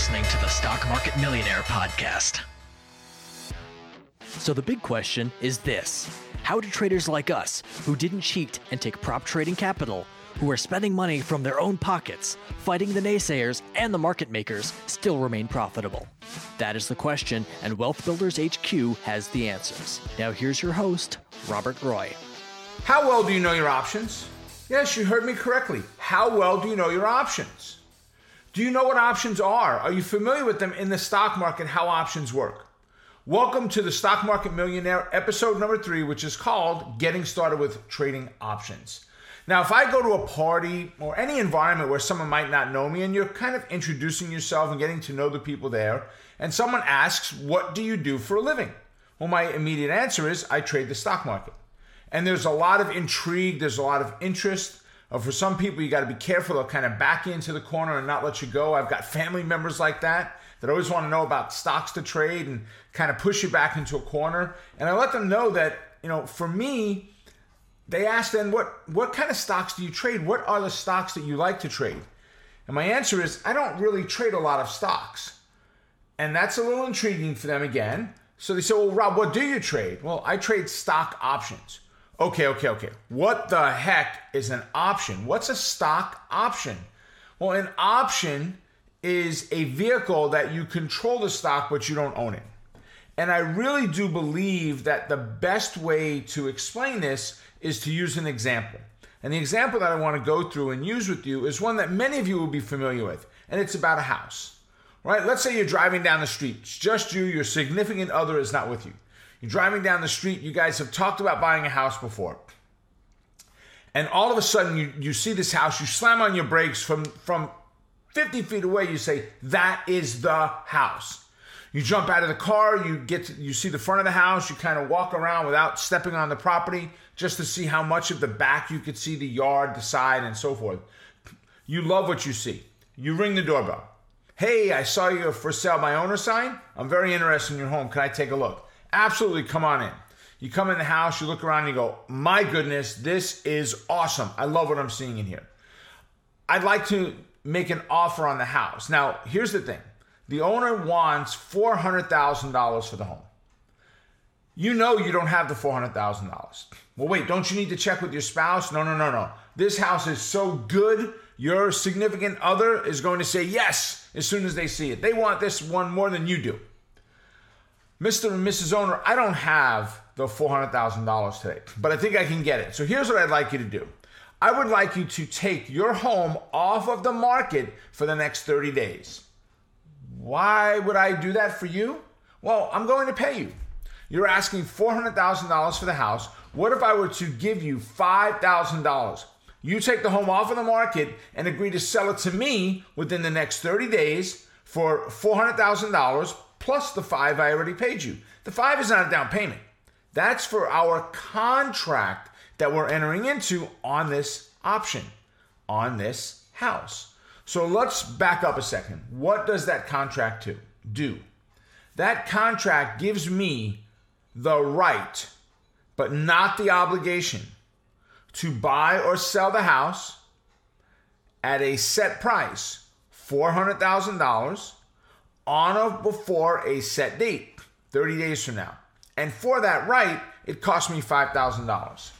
listening to the Stock Market Millionaire Podcast. So, the big question is this How do traders like us, who didn't cheat and take prop trading capital, who are spending money from their own pockets, fighting the naysayers and the market makers, still remain profitable? That is the question, and Wealth Builders HQ has the answers. Now, here's your host, Robert Roy. How well do you know your options? Yes, you heard me correctly. How well do you know your options? Do you know what options are? Are you familiar with them in the stock market, how options work? Welcome to the Stock Market Millionaire, episode number three, which is called Getting Started with Trading Options. Now, if I go to a party or any environment where someone might not know me and you're kind of introducing yourself and getting to know the people there, and someone asks, What do you do for a living? Well, my immediate answer is, I trade the stock market. And there's a lot of intrigue, there's a lot of interest. Uh, for some people, you got to be careful. They'll kind of back into the corner and not let you go. I've got family members like that that always want to know about stocks to trade and kind of push you back into a corner. And I let them know that, you know, for me, they ask then, what, what kind of stocks do you trade? What are the stocks that you like to trade? And my answer is, I don't really trade a lot of stocks. And that's a little intriguing for them again. So they say, well, Rob, what do you trade? Well, I trade stock options. Okay, okay, okay. What the heck is an option? What's a stock option? Well, an option is a vehicle that you control the stock, but you don't own it. And I really do believe that the best way to explain this is to use an example. And the example that I want to go through and use with you is one that many of you will be familiar with, and it's about a house. Right? Let's say you're driving down the street. It's just you, your significant other is not with you. You're driving down the street, you guys have talked about buying a house before. And all of a sudden you, you see this house, you slam on your brakes from, from 50 feet away, you say, that is the house. You jump out of the car, you get to, you see the front of the house, you kind of walk around without stepping on the property just to see how much of the back you could see the yard, the side, and so forth. You love what you see. You ring the doorbell. Hey, I saw your for sale by owner sign. I'm very interested in your home. Can I take a look? Absolutely, come on in. You come in the house, you look around, you go, My goodness, this is awesome. I love what I'm seeing in here. I'd like to make an offer on the house. Now, here's the thing the owner wants $400,000 for the home. You know you don't have the $400,000. Well, wait, don't you need to check with your spouse? No, no, no, no. This house is so good, your significant other is going to say yes as soon as they see it. They want this one more than you do. Mr. and Mrs. Owner, I don't have the $400,000 today, but I think I can get it. So here's what I'd like you to do. I would like you to take your home off of the market for the next 30 days. Why would I do that for you? Well, I'm going to pay you. You're asking $400,000 for the house. What if I were to give you $5,000? You take the home off of the market and agree to sell it to me within the next 30 days for $400,000 plus the five I already paid you. The five is not a down payment. That's for our contract that we're entering into on this option, on this house. So let's back up a second. What does that contract to do? That contract gives me the right, but not the obligation, to buy or sell the house at a set price, $400,000 on or before a set date, 30 days from now. And for that right, it cost me $5,000.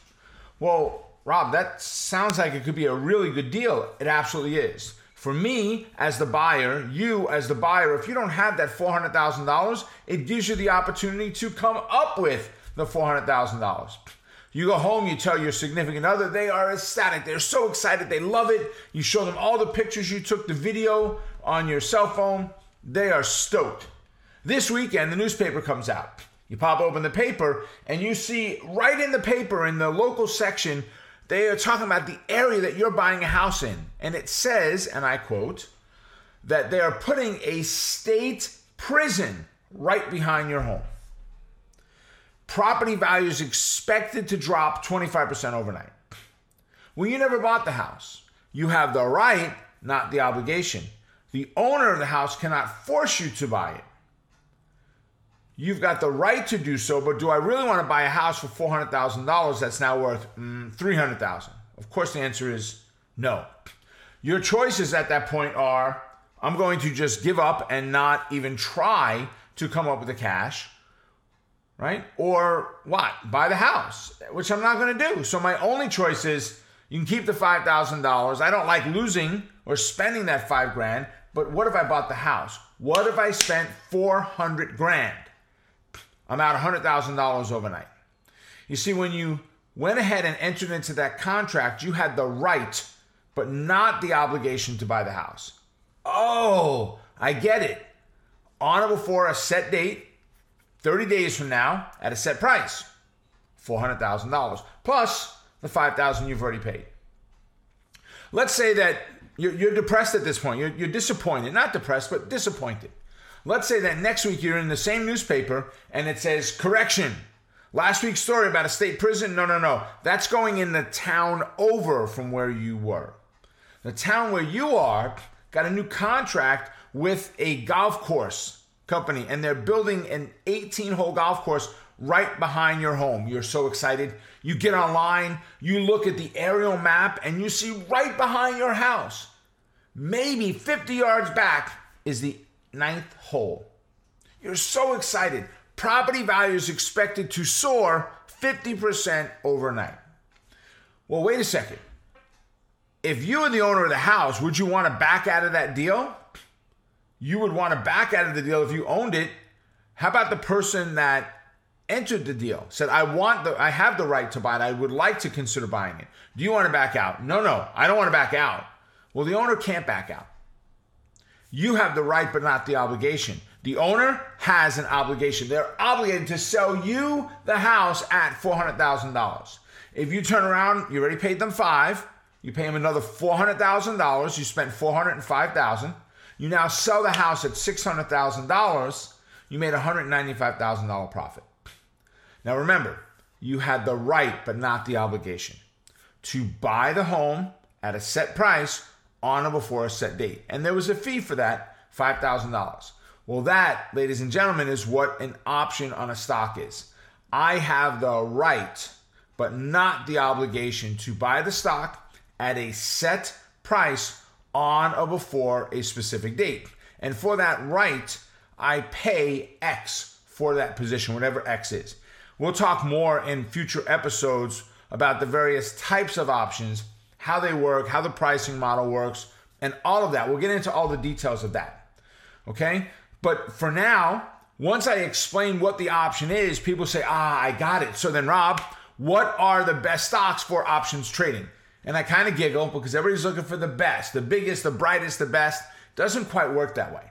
Well, Rob, that sounds like it could be a really good deal. It absolutely is. For me, as the buyer, you as the buyer, if you don't have that $400,000, it gives you the opportunity to come up with the $400,000. You go home, you tell your significant other, they are ecstatic. They're so excited. They love it. You show them all the pictures you took, the video on your cell phone. They are stoked. This weekend, the newspaper comes out. You pop open the paper and you see right in the paper in the local section, they are talking about the area that you're buying a house in. And it says, and I quote, that they are putting a state prison right behind your home. Property values expected to drop 25% overnight. Well, you never bought the house. You have the right, not the obligation. The owner of the house cannot force you to buy it. You've got the right to do so, but do I really want to buy a house for $400,000 that's now worth mm, $300,000? Of course, the answer is no. Your choices at that point are I'm going to just give up and not even try to come up with the cash, right? Or what? Buy the house, which I'm not going to do. So my only choice is you can keep the $5,000. I don't like losing or spending that 5 grand, but what if I bought the house? What if I spent 400 grand? I'm out $100,000 overnight. You see when you went ahead and entered into that contract, you had the right but not the obligation to buy the house. Oh, I get it. On or before a set date, 30 days from now, at a set price, $400,000, plus the 5000 you've already paid. Let's say that you're, you're depressed at this point. You're, you're disappointed. Not depressed, but disappointed. Let's say that next week you're in the same newspaper and it says, correction, Last week's story about a state prison, no, no, no. That's going in the town over from where you were. The town where you are got a new contract with a golf course company, and they're building an 18 hole golf course right behind your home. You're so excited. You get online, you look at the aerial map, and you see right behind your house, maybe 50 yards back, is the ninth hole. You're so excited. Property values expected to soar 50% overnight. Well, wait a second if you were the owner of the house, would you want to back out of that deal? You would want to back out of the deal if you owned it. How about the person that entered the deal said, "I want the, I have the right to buy it. I would like to consider buying it. Do you want to back out?" No, no, I don't want to back out. Well, the owner can't back out. You have the right, but not the obligation. The owner has an obligation. They're obligated to sell you the house at four hundred thousand dollars. If you turn around, you already paid them five you pay them another $400,000. You spent 405000 You now sell the house at $600,000. You made $195,000 profit. Now remember, you had the right but not the obligation to buy the home at a set price on or before a set date. And there was a fee for that, $5,000. Well, that, ladies and gentlemen, is what an option on a stock is. I have the right but not the obligation to buy the stock at a set price on or before a specific date. And for that right, I pay X for that position, whatever X is. We'll talk more in future episodes about the various types of options, how they work, how the pricing model works, and all of that. We'll get into all the details of that. Okay? But for now, once I explain what the option is, people say, ah, I got it. So then, Rob, what are the best stocks for options trading? And I kind of giggle because everybody's looking for the best, the biggest, the brightest, the best. Doesn't quite work that way,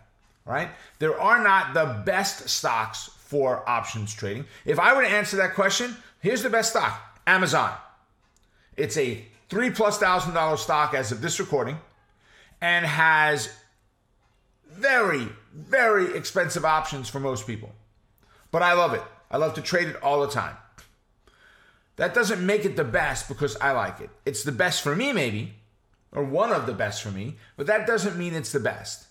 right? There are not the best stocks for options trading. If I were to answer that question, here's the best stock Amazon. It's a three plus thousand dollar stock as of this recording and has very, very expensive options for most people. But I love it. I love to trade it all the time. That doesn't make it the best because I like it. It's the best for me, maybe, or one of the best for me, but that doesn't mean it's the best.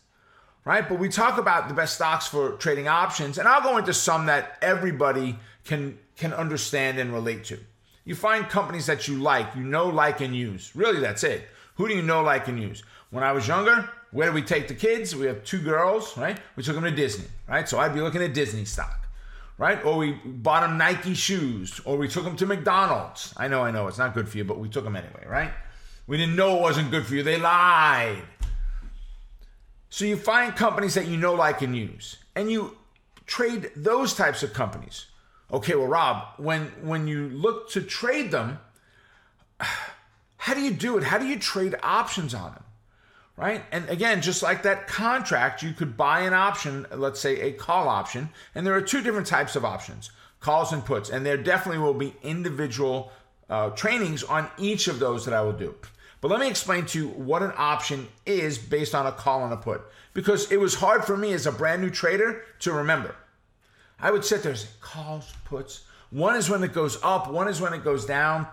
Right? But we talk about the best stocks for trading options, and I'll go into some that everybody can can understand and relate to. You find companies that you like, you know, like, and use. Really, that's it. Who do you know, like, and use? When I was younger, where did we take the kids? We have two girls, right? We took them to Disney, right? So I'd be looking at Disney stock right? Or we bought them Nike shoes, or we took them to McDonald's. I know, I know, it's not good for you, but we took them anyway, right? We didn't know it wasn't good for you. They lied. So you find companies that you know, like, and use, and you trade those types of companies. Okay, well, Rob, when when you look to trade them, how do you do it? How do you trade options on them? right? And again, just like that contract, you could buy an option, let's say a call option, and there are two different types of options calls and puts, and there definitely will be individual uh, trainings on each of those that I will do. But let me explain to you what an option is based on a call and a put, because it was hard for me as a brand new trader to remember. I would sit there and say, calls, puts. One is when it goes up, one is when it goes down.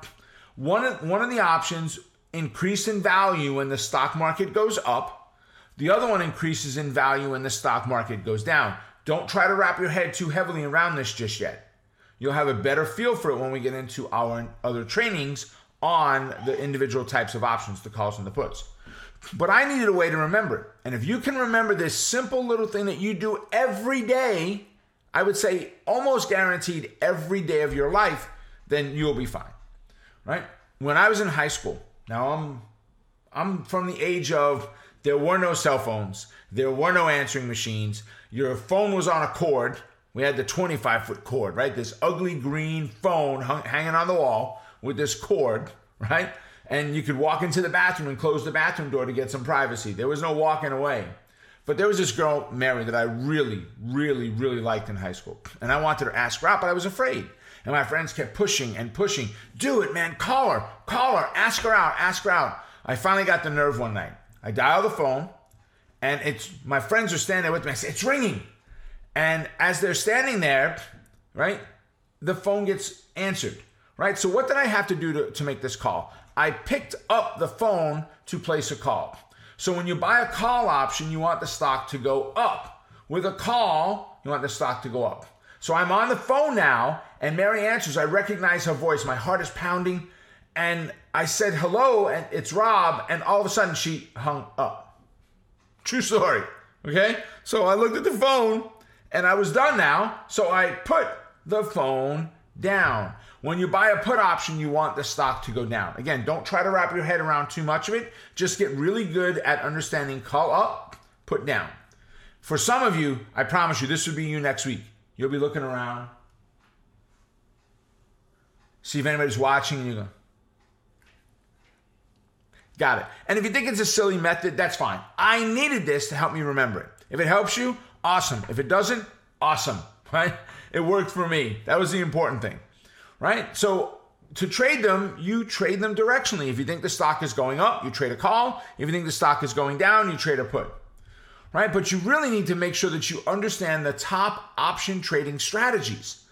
One of, one of the options increase in value when the stock market goes up. The other one increases in value when the stock market goes down. Don't try to wrap your head too heavily around this just yet. You'll have a better feel for it when we get into our other trainings on the individual types of options, the calls and the puts. But I needed a way to remember it. And if you can remember this simple little thing that you do every day, I would say almost guaranteed every day of your life, then you'll be fine. Right? When I was in high school, now I'm I'm from the age of there were no cell phones, there were no answering machines. Your phone was on a cord. We had the 25 foot cord, right? This ugly green phone hung, hanging on the wall with this cord, right? And you could walk into the bathroom and close the bathroom door to get some privacy. There was no walking away. But there was this girl, Mary, that I really, really, really liked in high school. And I wanted to ask her out, but I was afraid. And my friends kept pushing and pushing. Do it, man. Call her. Call her. Ask her out. Ask her out. I finally got the nerve one night. I dial the phone, and it's my friends are standing there with me. I say, It's ringing. And as they're standing there, right, the phone gets answered. Right? So what did I have to do to, to make this call? I picked up the phone to place a call. So when you buy a call option, you want the stock to go up. With a call, you want the stock to go up. So I'm on the phone now, and Mary answers. I recognize her voice. My heart is pounding. And I said hello, and it's Rob. And all of a sudden, she hung up. True story. Okay? So I looked at the phone, and I was done now. So I put the phone down. When you buy a put option, you want the stock to go down. Again, don't try to wrap your head around too much of it. Just get really good at understanding call up, put down. For some of you, I promise you, this would be you next week. You'll be looking around, see if anybody's watching, and you go, Got it. And if you think it's a silly method, that's fine. I needed this to help me remember it. If it helps you, awesome. If it doesn't, awesome, right? It worked for me. That was the important thing right? So to trade them, you trade them directionally. If you think the stock is going up, you trade a call. If you think the stock is going down, you trade a put. Right? But you really need to make sure that you understand the top option trading strategies.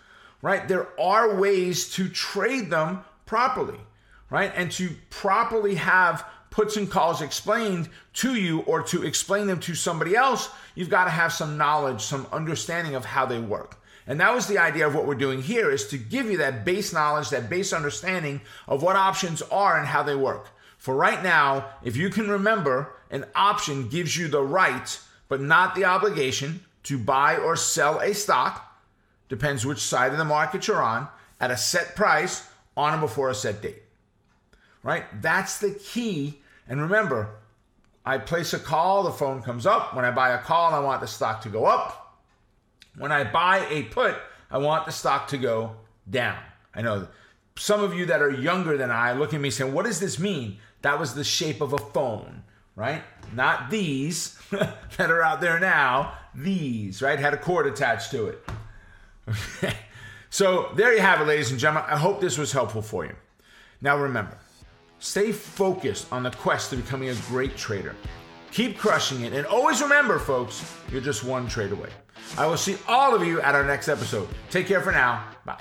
Right? There are ways to trade them properly, right? And to properly have puts and calls explained to you or to explain them to somebody else, you've got to have some knowledge, some understanding of how they work. And that was the idea of what we're doing here is to give you that base knowledge, that base understanding of what options are and how they work. For right now, if you can remember, an option gives you the right, but not the obligation to buy or sell a stock, depends which side of the market you're on, at a set price on or before a set date. Right? That's the key. And remember, I place a call, the phone comes up. When I buy a call, I want the stock to go up. When I buy a put, I want the stock to go down. I know some of you that are younger than I look at me saying, What does this mean? That was the shape of a phone, right? Not these that are out there now. These, right? Had a cord attached to it. Okay. So there you have it, ladies and gentlemen. I hope this was helpful for you. Now remember, stay focused on the quest to becoming a great trader. Keep crushing it. And always remember, folks, you're just one trade away. I will see all of you at our next episode. Take care for now. Bye.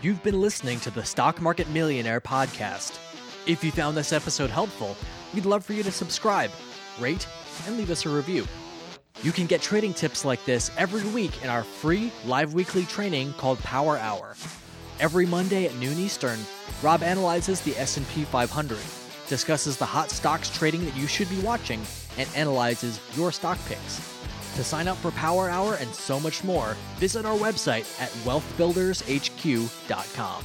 You've been listening to the Stock Market Millionaire podcast. If you found this episode helpful, we'd love for you to subscribe, rate, and leave us a review. You can get trading tips like this every week in our free live weekly training called Power Hour. Every Monday at noon Eastern, Rob analyzes the S&P 500, discusses the hot stocks trading that you should be watching, and analyzes your stock picks. To sign up for Power Hour and so much more, visit our website at wealthbuildershq.com.